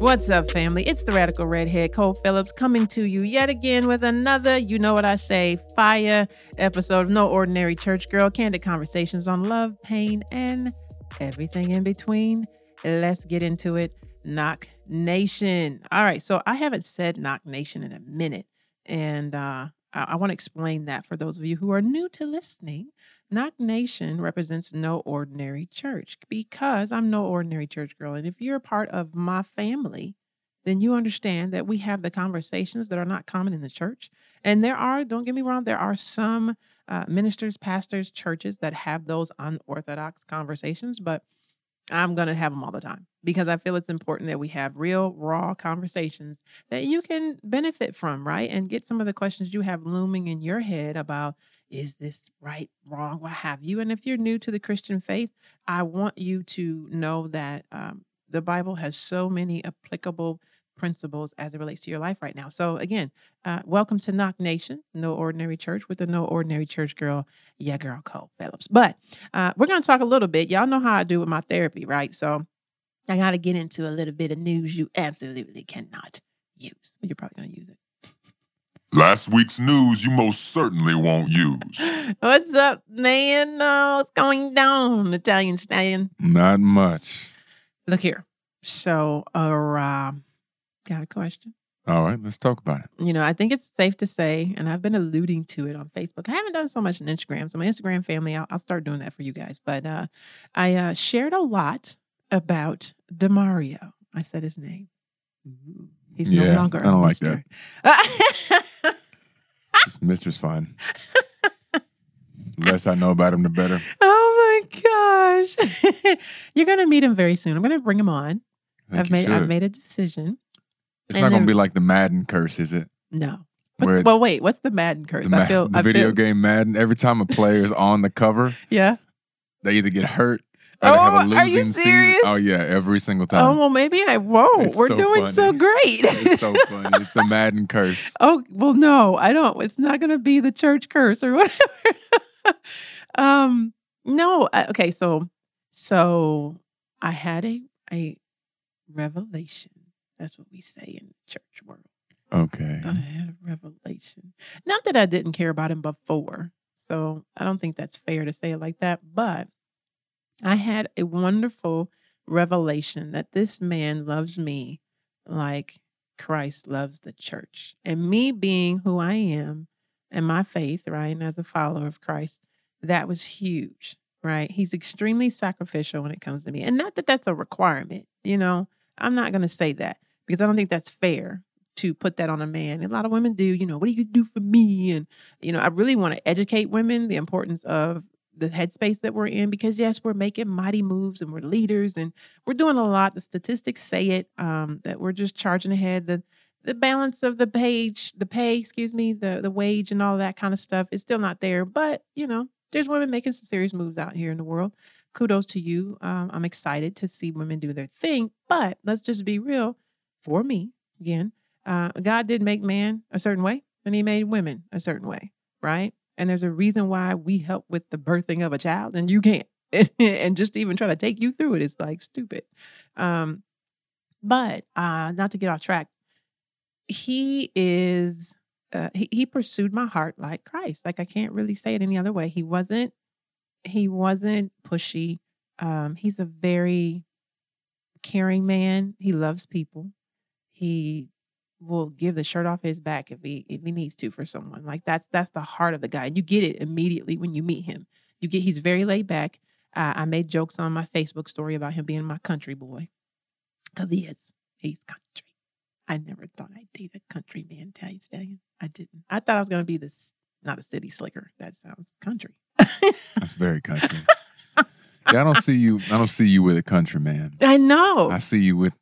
What's up, family? It's the Radical Redhead, Cole Phillips, coming to you yet again with another, you know what I say, fire episode of No Ordinary Church Girl, candid conversations on love, pain, and everything in between. Let's get into it. Knock Nation. All right, so I haven't said Knock Nation in a minute, and uh, I, I want to explain that for those of you who are new to listening. Knock Nation represents no ordinary church because I'm no ordinary church girl. And if you're a part of my family, then you understand that we have the conversations that are not common in the church. And there are, don't get me wrong, there are some uh, ministers, pastors, churches that have those unorthodox conversations, but I'm going to have them all the time because I feel it's important that we have real, raw conversations that you can benefit from, right? And get some of the questions you have looming in your head about is this right, wrong, what have you. And if you're new to the Christian faith, I want you to know that um, the Bible has so many applicable principles as it relates to your life right now. So, again, uh, welcome to Knock Nation, No Ordinary Church with the No Ordinary Church girl, yeah, girl, Cole Phillips. But uh, we're going to talk a little bit. Y'all know how I do with my therapy, right? So, I got to get into a little bit of news you absolutely cannot use. You're probably going to use it. Last week's news you most certainly won't use. What's up, man? No, what's going down, Italian stallion? Not much. Look here. So, uh, got a question. All right, let's talk about it. You know, I think it's safe to say, and I've been alluding to it on Facebook. I haven't done so much on Instagram. So, my Instagram family, I'll, I'll start doing that for you guys. But uh, I uh, shared a lot about Demario. I said his name. He's no longer. I don't a like that. mister. Just Mister's fine. The less I know about him, the better. oh my gosh! You're gonna meet him very soon. I'm gonna bring him on. I think I've you made I've made a decision. It's and not going to be like the Madden curse, is it? No. What's, well, wait. What's the Madden curse? the, I feel. the I video feel, game Madden, every time a player is on the cover, Yeah. they either get hurt or they have a Oh, are you losing season. serious? Oh, yeah, every single time. Oh well, maybe I. Whoa, It's we're so doing so great. It's so funny. It's the Madden curse. oh well, no, I don't. It's not gonna be the church curse or whatever. um, no. I, okay, so so I had a a revelation. That's what we say in the church world. Okay. I had a revelation. Not that I didn't care about him before. So I don't think that's fair to say it like that. But I had a wonderful revelation that this man loves me like Christ loves the church. And me being who I am and my faith, right, and as a follower of Christ, that was huge, right? He's extremely sacrificial when it comes to me. And not that that's a requirement, you know, I'm not going to say that because I don't think that's fair to put that on a man. And A lot of women do, you know, what do you do for me? And, you know, I really want to educate women the importance of the headspace that we're in because yes, we're making mighty moves and we're leaders and we're doing a lot. The statistics say it, um, that we're just charging ahead. The the balance of the page, the pay, excuse me, the the wage and all that kind of stuff is still not there. But, you know, there's women making some serious moves out here in the world. Kudos to you. Um, I'm excited to see women do their thing. But let's just be real. For me, again, uh, God did make man a certain way, and He made women a certain way, right? And there's a reason why we help with the birthing of a child, and you can't. and just even try to take you through it is like stupid. Um, but uh, not to get off track, he is uh, he, he pursued my heart like Christ. Like I can't really say it any other way. He wasn't he wasn't pushy. Um, he's a very caring man. He loves people. He will give the shirt off his back if he if he needs to for someone. Like that's that's the heart of the guy. And you get it immediately when you meet him. You get he's very laid back. Uh, I made jokes on my Facebook story about him being my country boy because he is. He's country. I never thought I'd date a country man, Italian stallion. I didn't. I thought I was going to be this, not a city slicker. That sounds country. That's very country. yeah, I don't see you. I don't see you with a country man. I know. I see you with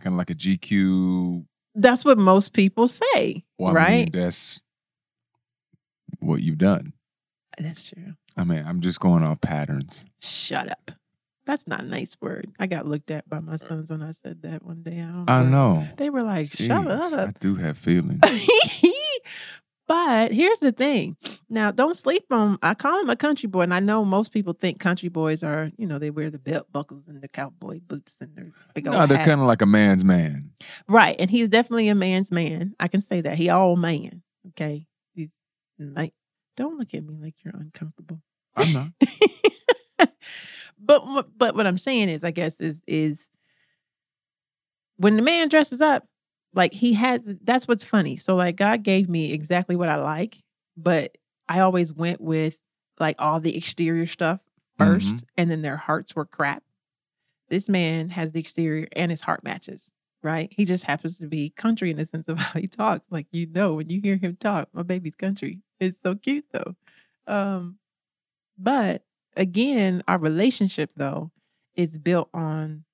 kind of like a GQ. That's what most people say, Well, right? mean, that's what you've done. That's true. I mean, I'm just going off patterns. Shut up. That's not a nice word. I got looked at by my sons when I said that one day. I, don't I know. They were like, "Shut up. I do have feelings. but here's the thing. Now, don't sleep on. I call him a country boy, and I know most people think country boys are, you know, they wear the belt buckles and the cowboy boots and their big old no, they're kind of like a man's man. right. And he's definitely a man's man. I can say that he all man. Okay, he's like. Don't look at me like you're uncomfortable. I'm not. but what- but what I'm saying is, I guess is is when the man dresses up, like he has. That's what's funny. So like God gave me exactly what I like, but I always went with like all the exterior stuff 1st Mhm. and then their hearts were crap. This man has the exterior and his heart matches. Right, he just happens to be country in the sense of how he talks. Like you know, when you hear him talk, my baby's country. It's so cute though. Um, but again, our relationship though is built on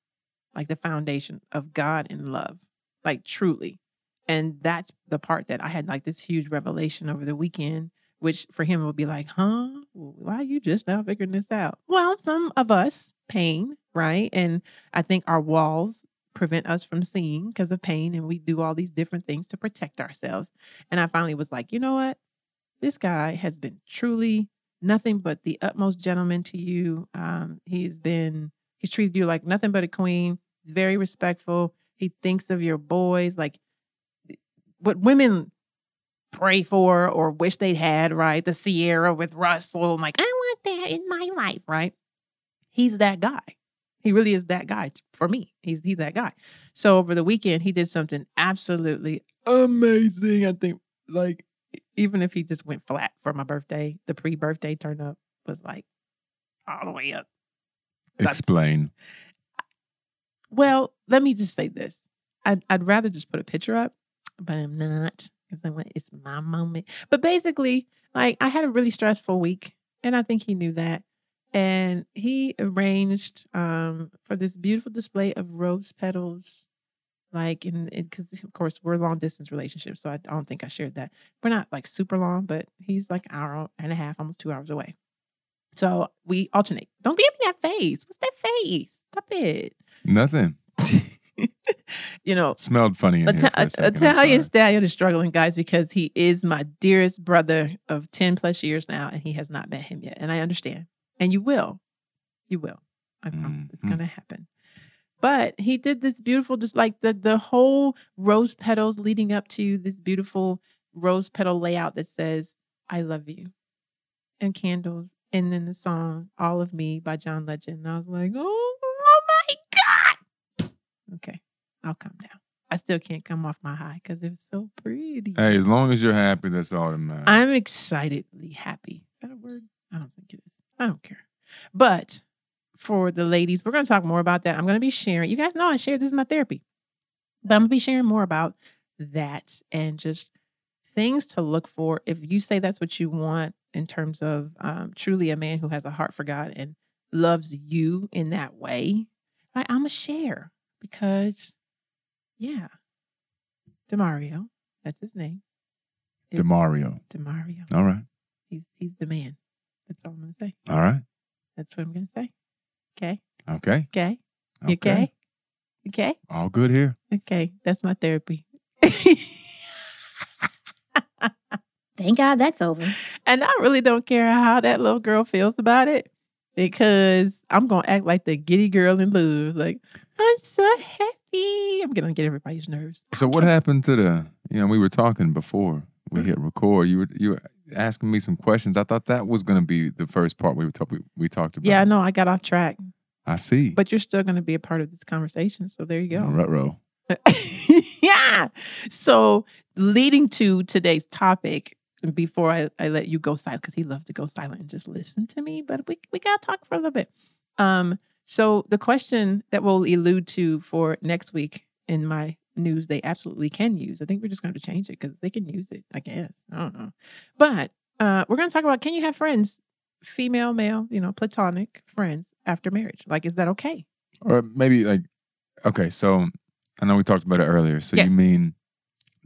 like the foundation of God and love, like truly. And that's the part that I had like this huge revelation over the weekend, which for him would be like, huh? Why are you just now figuring this out? Well, some of us pain, right? And I think our walls prevent us from seeing because of pain, and we do all these different things to protect ourselves. And I finally was like, you know what? This guy has been truly nothing but the utmost gentleman to you. Um, he's been he's treated you like nothing but a queen. He's very respectful. He thinks of your boys like what women pray for or wish they'd had, right? The Ciara with Russell, like I want that in my life, right? He's that guy. He really is that guy for me. He's he's that guy. So over the weekend, he did something absolutely amazing. I think like even if he just went flat for my birthday, the pre-birthday turn up was like all the way up. That's- Explain. Well, let me just say this. I'd, I'd rather just put a picture up, but I'm not because I want it's my moment. But basically, like I had a really stressful week, and I think he knew that. And he arranged um, for this beautiful display of rose petals, like in because of course we're long distance relationship, so I, I don't think I shared that. We're not like super long, but he's like an hour and a half, almost two hours away. So we alternate. Don't give me that face. What's that face? Stop it. Nothing. you know, Smelled funny in here Ita- for a. I'm Italian. Stallion is struggling, guys, because he is my dearest brother of 10 plus years now, and he has not met him yet. And I understand. And you will. You will. I promise. It's Mhm. going to happen. But he did this beautiful, just like the the whole rose petals leading up to this beautiful rose petal layout that says, I love you. And candles. And then the song All of Me by John Legend. And I was like, oh. Okay. I'll calm down. I still can't come off my high because it was so pretty. Hey, as long as you're happy, that's all that matters. I'm excitedly happy. Is that a word? I don't think it is. I don't care. But for the ladies, we're going to talk more about that. I'm going to be sharing. You guys know I share this is my therapy, but I'm going to be sharing more about that and just things to look for if you say that's what you want in terms of um, truly a man who has a heart for God and loves you in that way. Like, I'm going to share because, yeah, Demario, that's his name. is- Demario. Demario. All right. He's he's the man. That's all I'm gonna say. All right. That's what I'm gonna say. Okay. Okay. Okay. You okay? Okay. All good here. Okay. That's my therapy. Thank God that's over. and I really don't care how that little girl feels about it because I'm gonna act like the giddy girl in love. Like I'm so happy. I'm gonna get everybody's nerves. So what happened to the? You know, we were talking before we hit record. You were you were asking me some questions. I thought that was going to be the first part we were talk, we, we talked about. Yeah, I know I got off track, I see. but you're still gonna be a part of this conversation. So there you go. Ruh-roh. yeah. So leading to today's topic, before I, I let you go silent, because he loves to go silent and just listen to me, but we, we gotta talk for a little bit. Um, so the question that we'll allude to for next week in my news they absolutely can use. I think we're just going to change it because they can use it, I guess. I don't know. But uh, we're going to talk about can you have friends, female, male, you know, platonic friends after marriage? Like, is that okay? Or maybe like, okay, so I know we talked about it earlier. So Yes. you mean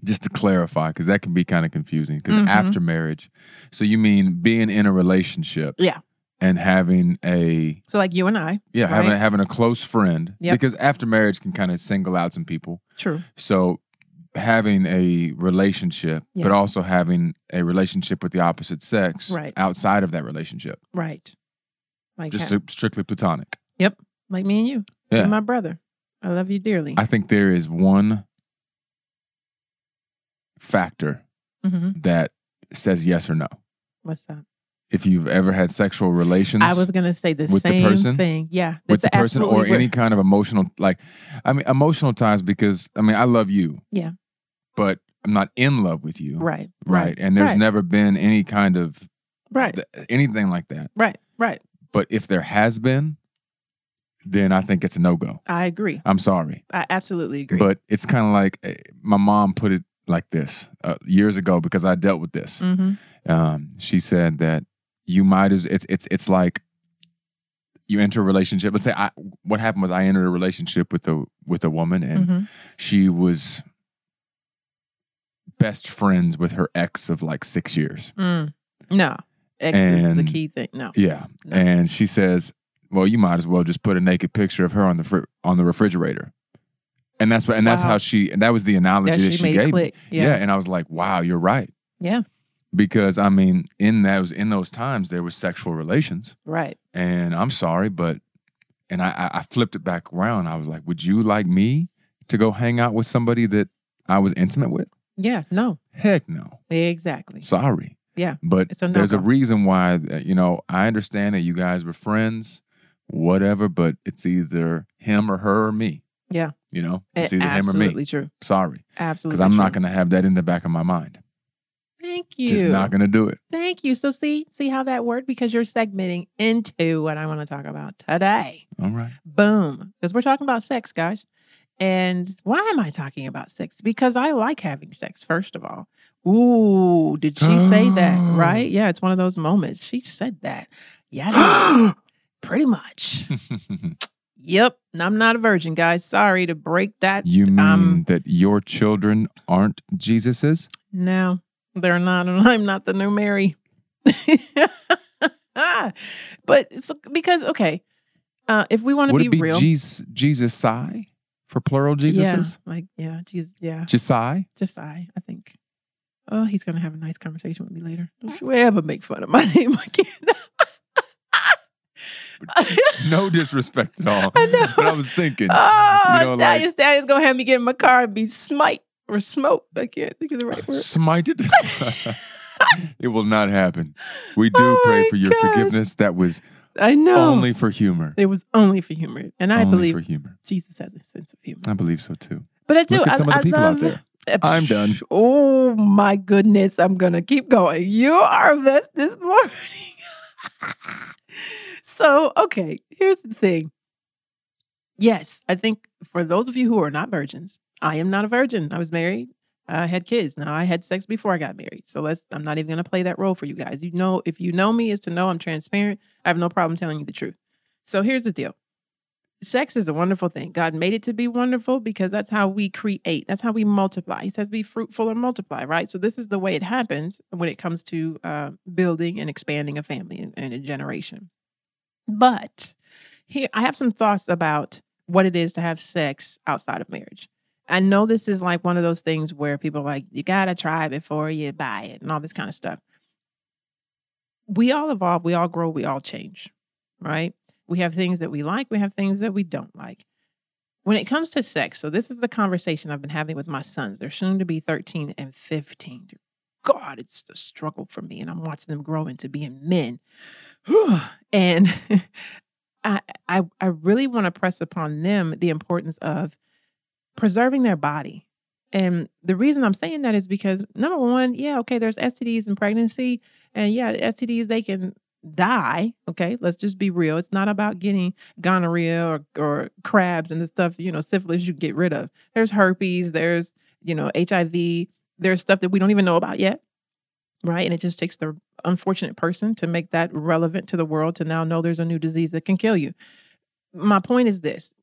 just to clarify, because that can be kind of confusing. Because Mhm. after marriage, so you mean being in a relationship, Yeah. And having a So like you and I. yeah having Right. having a close friend Yep. because after marriage can kind of single out some people. True. So having a relationship, Yeah. but also having a relationship with the opposite sex Right. outside of that relationship, Right. Like just ha- strictly platonic. Yep. Like me and you. Yeah. You're my brother. I love you dearly. I think there is one factor hmm that says yes or no. What's that? If you've ever had sexual relations I was gonna say the with the same person? thing. Yeah. with the person or absolutely any kind of emotional like I mean emotional ties because I mean I love you. Yeah. But I'm not in love with you. Right. Right. And there's right, never been any kind of right. th- anything like that. Right. Right. But if there has been, then I think it's a no go. I agree. I'm sorry. I absolutely agree. But it's kind of like eh, my mom put it like this uh, years ago because I dealt with this. hmm Um, she said that you might as it's it's it's like you enter a relationship. Let's say I what happened was I entered a relationship with a with a woman and hmm she was best friends with her ex of like six years. Mm. No. X is the key thing. No. Yeah, No. and she says, "Well, you might as well just put a naked picture of her on the fr- on the refrigerator." And that's what, and that's Wow. how she, and that was the analogy That that she she, made gave. it me. click. Yeah. Yeah. and I was like, "Wow, you're right." Yeah. Because I mean, in those in those times, there was sexual relations, Right. and I'm sorry, but, and I I flipped it back around. I was like, "Would you like me to go hang out with somebody that I was intimate with?" Yeah. No. Heck no. Exactly. Sorry. Yeah. But a there's a reason why, uh, you know, I understand that you guys were friends, whatever, but it's either him or her or me. Yeah. You know, Eh, it's either him or me. Absolutely true. Sorry. Absolutely. Because I'm not going to have that in the back of my mind. Thank you. Just not going to do it. Thank you. So see, see how that worked because you're segmenting into what I want to talk about today. All right. Boom. Because we're talking about sex, guys. And why am I talking about sex? Because I like having sex, first of all. Ooh, did she say that? Oh. Right? Yeah, it's one of those moments. She said that. Yeah, pretty much. Yep. And I'm not a virgin, guys. Sorry to break that. you mean Um, that your children aren't Jesus's? No, they're not. And I'm not the new Mary. but it's because, okay, uh, if we want to be, be real. Jesus, Jesus Sai for plural yeah, like, yeah, Jesus, yeah. Jisai? Just I, I think. Oh, he's gonna have a nice conversation with me later. Don't you ever make fun of my name again. No disrespect at all. I know. But I was thinking, oh, you know, Italian like- Stallion's gonna have me get in my car and be smite or smote. I can't think of the right word. smited. it will not happen. We do Oh pray for your gosh. forgiveness. That was I know. only for humor. it was only for humor, and I only believe for humor. Jesus has a sense of humor. I believe so too. But I do. Look at I, some of the I people out love, there. I'm done. Oh my goodness! I'm gonna keep going. You are a mess this morning. so okay, here's the thing. Yes, I think for those of you who are not virgins, I am not a virgin. I was married. I had kids. Now I had sex before I got married. So let's. I'm not even gonna play that role for you guys. You know, if you know me, is to know I'm transparent. I have no problem telling you the truth. So here's the deal sex is a wonderful thing. God made it to be wonderful because that's how we create. That's how we multiply. He says, "Be fruitful and multiply." Right. So this is the way it happens when it comes to uh, building and expanding a family and, and a generation. But here, I have some thoughts about what it is to have sex outside of marriage. I know this is like one of those things where people are like you gotta try before you buy it and all this kind of stuff. We all evolve. We all grow. We all change. Right. We have things that we like, we have things that we don't like. When it comes to sex, so this is the conversation I've been having with my sons. They're soon to be 13 and 15. God, it's a struggle for me, and I'm watching them grow into being men. and I, I, I really want to press upon them the importance of preserving their body. And the reason I'm saying that is because number one, yeah, okay, there's STDs in pregnancy, and yeah, STDs they can die. Okay, let's just be real. It's not about getting gonorrhea or or crabs and the stuff, you know, syphilis you get rid of. There's herpes, there's, you know, HIV, there's stuff that we don't even know about yet. Right. And it just takes the unfortunate person to make that relevant to the world to now know there's a new disease that can kill you. My point is this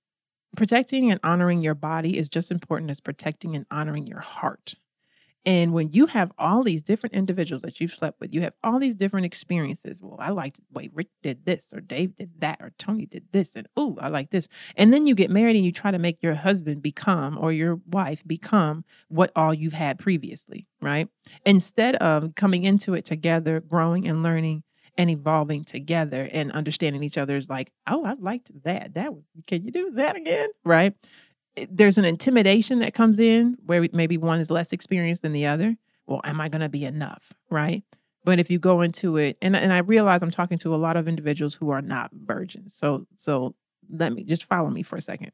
protecting and honoring your body is just important as protecting and honoring your heart. And when you have all these different individuals that you've slept with, you have all these different experiences. Well, I liked the way Rick did this, or Dave did that, or Tony did this, and oh, I like this. And then you get married and you try to make your husband become or your wife become what all you've had previously, right? Instead of coming into it together, growing and learning and evolving together and understanding each other is like, oh, I liked that. That was, can you do that again? Right there's an intimidation that comes in where maybe one is less experienced than the other. Well, am I going to be enough? Right. But if you go into it, and, and I realize I'm talking to a lot of individuals who are not virgins. So, so let me just follow me for a second.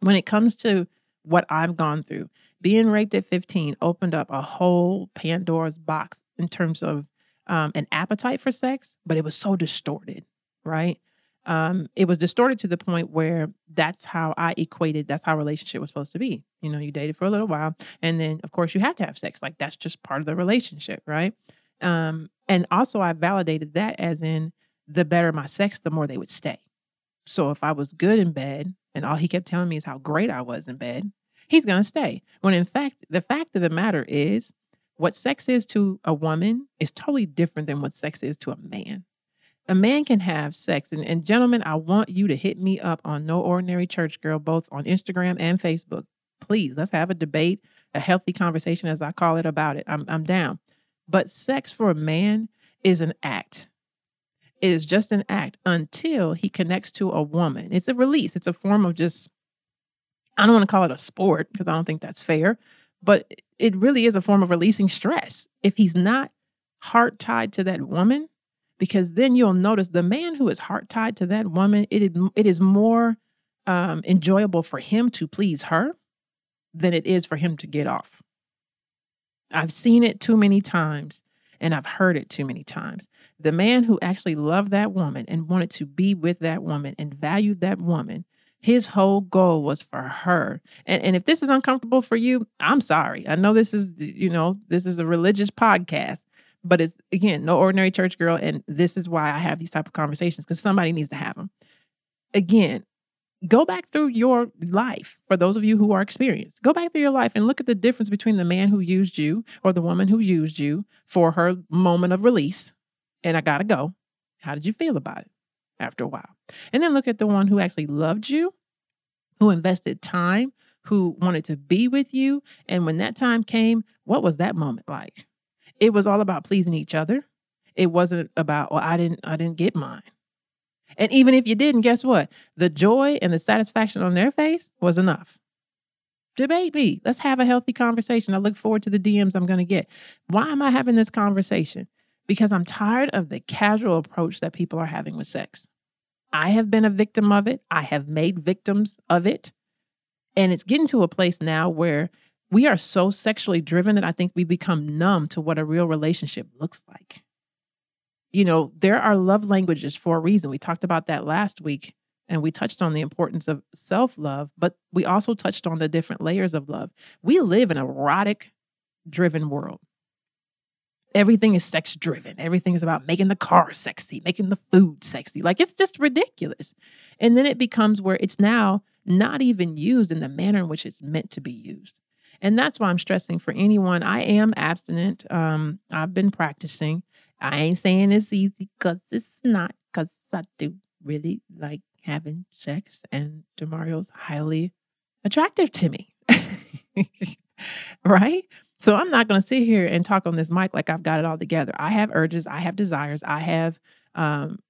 When it comes to what I've gone through, being raped at 15 opened up a whole Pandora's box in terms of um, an appetite for sex, but it was so distorted, right? um, it was distorted to the point where that's how I equated that's how relationship was supposed to be. You know, you dated for a little while, and then of course you have to have sex. Like that's just part of the relationship, right? Um, and also I validated that as in the better my sex, the more they would stay. So if I was good in bed and all he kept telling me is how great I was in bed, he's gonna stay. When in fact, the fact of the matter is what sex is to a woman is totally different than what sex is to a man a man can have sex. And, and gentlemen, I want you to hit me up on No Ordinary Church Girl, both on Instagram and Facebook. Please, let's have a debate, a healthy conversation, as I call it, about it. I'm, I'm down. But sex for a man is an act. It is just an act until he connects to a woman. It's a release, it's a form of just, I don't want to call it a sport because I don't think that's fair, but it really is a form of releasing stress. If he's not heart tied to that woman, because then you'll notice the man who is heart tied to that woman, it, it is more um, enjoyable for him to please her than it is for him to get off. I've seen it too many times and I've heard it too many times. The man who actually loved that woman and wanted to be with that woman and valued that woman, his whole goal was for her. And, and if this is uncomfortable for you, I'm sorry. I know this is, you know, this is a religious podcast, but it's again no ordinary church girl and this is why i have these type of conversations because somebody needs to have them again go back through your life for those of you who are experienced go back through your life and look at the difference between the man who used you or the woman who used you for her moment of release and i gotta go how did you feel about it after a while and then look at the one who actually loved you who invested time who wanted to be with you and when that time came what was that moment like it was all about pleasing each other. It wasn't about, well, I didn't, I didn't get mine. And even if you didn't, guess what? The joy and the satisfaction on their face was enough. Debate me. Let's have a healthy conversation. I look forward to the DMs I'm going to get. Why am I having this conversation? Because I'm tired of the casual approach that people are having with sex. I have been a victim of it. I have made victims of it. And it's getting to a place now where we are so sexually driven that I think we become numb to what a real relationship looks like. You know, there are love languages for a reason. We talked about that last week and we touched on the importance of self love, but we also touched on the different layers of love. We live in a erotic driven world. Everything is sex driven. Everything is about making the car sexy, making the food sexy. Like it's just ridiculous. And then it becomes where it's now not even used in the manner in which it's meant to be used. And that's why I'm stressing for anyone. I am abstinent. Um, I've been practicing. I ain't saying it's easy because it's not, because I do really like having sex, and Demario's highly attractive to me. right? So I'm not going to sit here and talk on this mic like I've got it all together. I have urges, I have desires, I have, um,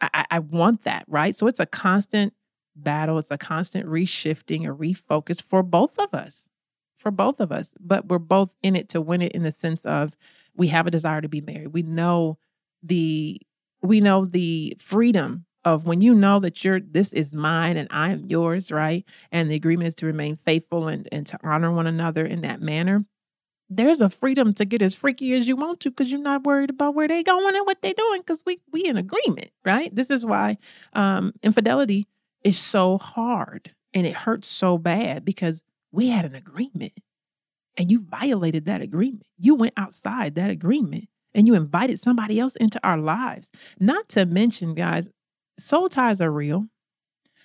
I, I want that, right? So it's a constant battle, it's a constant reshifting, a refocus for both of us for both of us, but we're both in it to win it in the sense of we have a desire to be married. We know the we know the freedom of when you know that you're this is mine and I am yours, right? And the agreement is to remain faithful and, and to honor one another in that manner. There's a freedom to get as freaky as you want to because you're not worried about where they're going and what they're doing because we we in agreement, right? This is why um infidelity is so hard and it hurts so bad because we had an agreement and you violated that agreement. You went outside that agreement and you invited somebody else into our lives. Not to mention, guys, soul ties are real.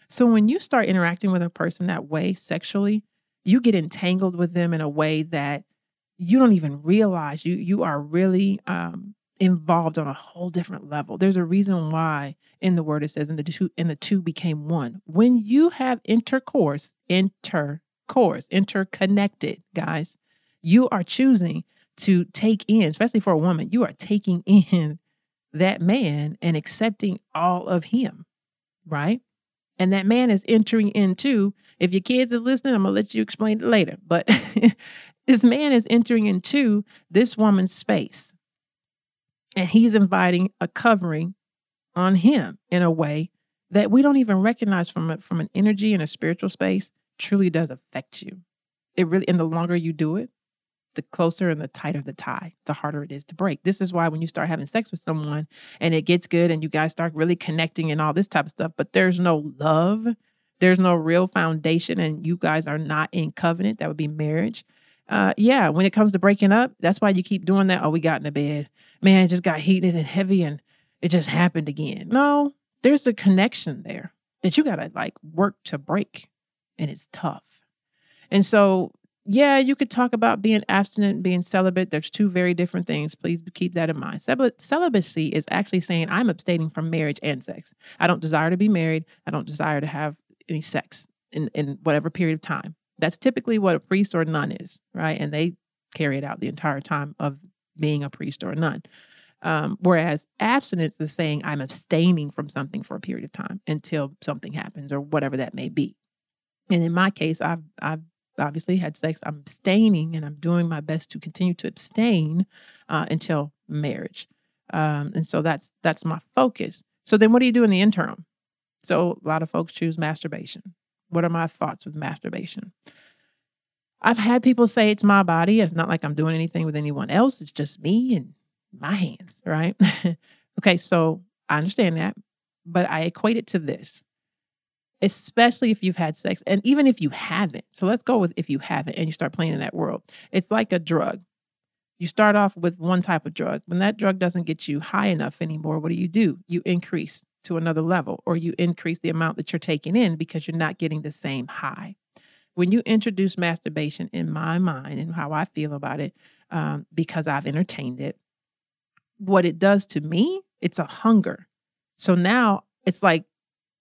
So when you start interacting with a person that way sexually, you get entangled with them in a way that you don't even realize you you are really um, involved on a whole different level. There's a reason why in the word it says, "And the two and the two became one." When you have intercourse, intercourse, interconnected, guys, you are choosing to take in, especially for a woman, you are taking in that man and accepting all of him, right? And that man is entering into, if your kids is listening, I'm gonna let you explain it later. But this man is entering into this woman's space. And he's inviting a covering on him in a way that we don't even recognize from a, from an energy and a spiritual space truly does affect you. It really, and the longer you do it, the closer and the tighter the tie, the harder it is to break. This is why when you start having sex with someone and it gets good and you guys start really connecting and all this type of stuff, but there's no love, there's no real foundation, and you guys are not in covenant, that would be marriage. Uh, yeah, when it comes to breaking up, that's why you keep doing that. Oh, we got in the bed. Man, it just got heated and heavy and it just happened again. No, there's a connection there that you got to like work to break, and it's tough. And so yeah, you could talk about being abstinent being celibate. There's two very different things. Please keep that in mind. celibacy is actually saying I'm abstaining from marriage and sex. I don't desire to be married. I don't desire to have any sex in, in whatever period of time. That's typically what a priest or nun is, right? And they carry it out the entire time of being a priest or a nun. Um, whereas abstinence is saying I'm abstaining from something for a period of time until something happens or whatever that may be. And in my case, I've I've obviously had sex. I'm abstaining and I'm doing my best to continue to abstain uh, until marriage. Um, and so that's that's my focus. So then what do you do in the interim? So a lot of folks choose masturbation. What are my thoughts with masturbation? I've had people say it's my body. It's not like I'm doing anything with anyone else. It's just me and my hands, right? okay, so I understand that, but I equate it to this especially if you've had sex and even if you haven't. So let's go with if you haven't and you start playing in that world. It's like a drug. You start off with one type of drug. When that drug doesn't get you high enough anymore, what do you do? You increase to another level or you increase the amount that you're taking in because you're not getting the same high. When you introduce masturbation in my mind and how I feel about it, um, because I've entertained it, what it does to me, it's a hunger. So now it's like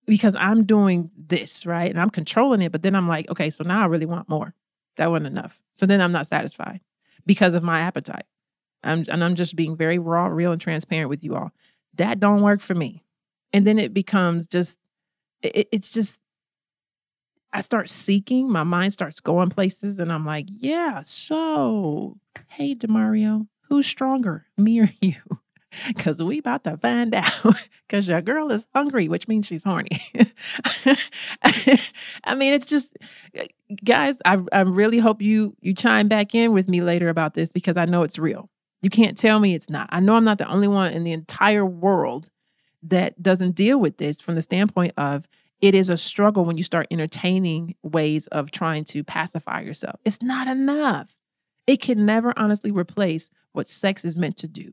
because I'm doing this, right? And I'm controlling it, but then I'm like, okay, so now I really want more. That wasn't enough. So then I'm not satisfied because of my appetite. I'm, and I'm just being very raw, real, and transparent with you all. That don't work for me. And then it becomes just, it, it's just, I start seeking. My mind starts going places, and I'm like, yeah. So, hey, Demario, who's stronger, me or you? because we about to find out because your girl is hungry which means she's horny i mean it's just eh, guys I, I really hope you you chime back in with me later about this because i know it's real you can't tell me it's not i know i'm not the only one in the entire world that doesn't deal with this from the standpoint of it is a struggle when you start entertaining ways of trying to pacify yourself it's not enough it can never honestly replace what sex is meant to do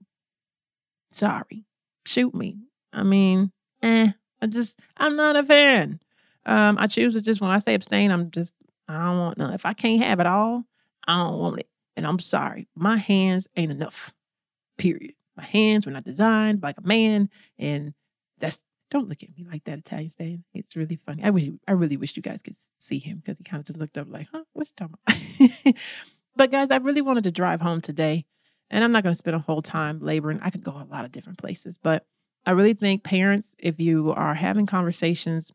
Sorry. Shoot me. I mean, eh, I just, I'm not a fan. Um, I choose to just, when I say abstain, I'm just, I don't want none. If I can't have it all, I don't want it. And I'm sorry. My hands ain't enough. Period. My hands were not designed like a man. And that's, don't look at me like that, Italian Stan. It's really funny. I wish, I really wish you guys could see him because he kind of just looked up like, huh, what you talking about? but guys, I really wanted to drive home today and I'm not going to spend a whole time laboring. I could go a lot of different places, but I really think parents, if you are having conversations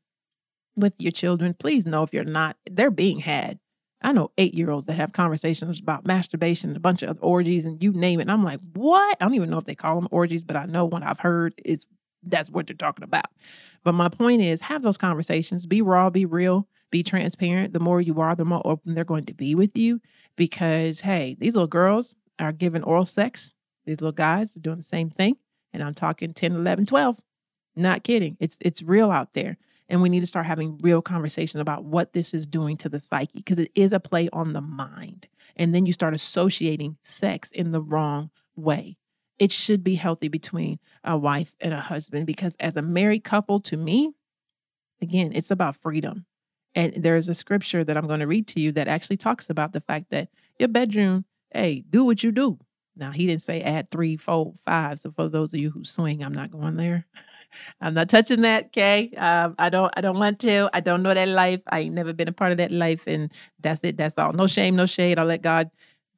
with your children, please know if you're not, they're being had. I know eight year olds that have conversations about masturbation a bunch of orgies and you name it. And I'm like, what? I don't even know if they call them orgies, but I know what I've heard is that's what they're talking about. But my point is have those conversations, be raw, be real, be transparent. The more you are, the more open they're going to be with you. Because hey, these little girls, are giving oral sex. These little guys are doing the same thing. And I'm talking 10, 11, 12. Not kidding. It's it's real out there. And we need to start having real conversation about what this is doing to the psyche because it is a play on the mind. And then you start associating sex in the wrong way. It should be healthy between a wife and a husband because as a married couple, to me, again, it's about freedom. And there's a scripture that I'm going to read to you that actually talks about the fact that your bedroom hey, do what you do. Now he didn't say add three, four, five. So for those of you who swing, I'm not going there. I'm not touching that. Okay, um, I don't. I don't want to. I don't know that life. I ain't never been a part of that life, and that's it. That's all. No shame, no shade. I'll let God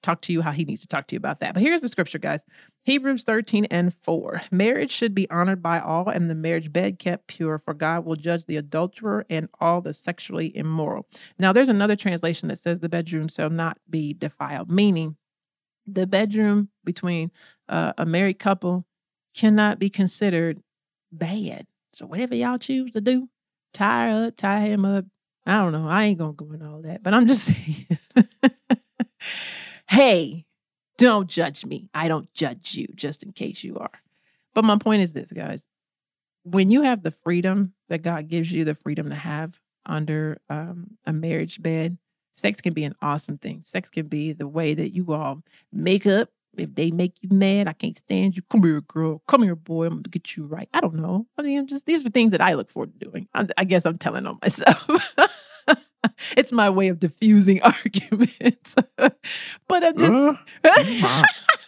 talk to you how He needs to talk to you about that. But here's the scripture, guys. Hebrews 13 and 4. Marriage should be honored by all, and the marriage bed kept pure, for God will judge the adulterer and all the sexually immoral. Now, there's another translation that says the bedroom shall not be defiled, meaning the bedroom between uh, a married couple cannot be considered bad. So whatever y'all choose to do, tie her up, tie him up. I don't know. I ain't gonna go into all that, but I'm just saying. hey, don't judge me. I don't judge you, just in case you are. But my point is this, guys. When you have the freedom that God gives you, the freedom to have under um, a marriage bed, sex can be an awesome thing. Sex can be the way that you all make up. If they make you mad, I can't stand you. Come here, girl. Come here, boy. I'm gonna get you right. I don't know. I mean, just these are things that I look forward to doing. i I guess I'm telling on myself. it's my way of diffusing arguments. but I'm just. Uh,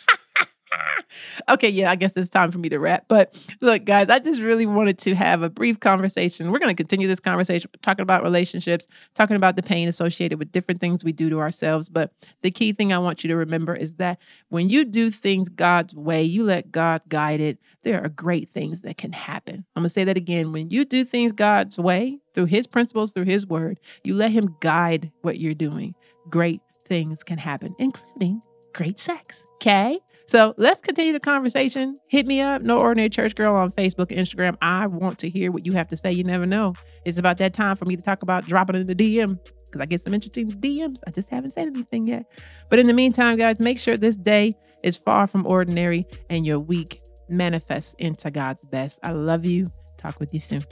okay, yeah, I guess it's time for me to wrap. But look, guys, I just really wanted to have a brief conversation. We're going to continue this conversation, talking about relationships, talking about the pain associated with different things we do to ourselves. But the key thing I want you to remember is that when you do things God's way, you let God guide it, there are great things that can happen. I'm going to say that again. When you do things God's way, through His principles, through His word, you let Him guide what you're doing, great things can happen, including great sex. Okay? So let's continue the conversation. Hit me up, No Ordinary Church Girl on Facebook and Instagram. I want to hear what you have to say. You never know. It's about that time for me to talk about dropping in the DM because I get some interesting DMs. I just haven't said anything yet. But in the meantime, guys, make sure this day is far from ordinary and your week manifests into God's best. I love you. Talk with you soon.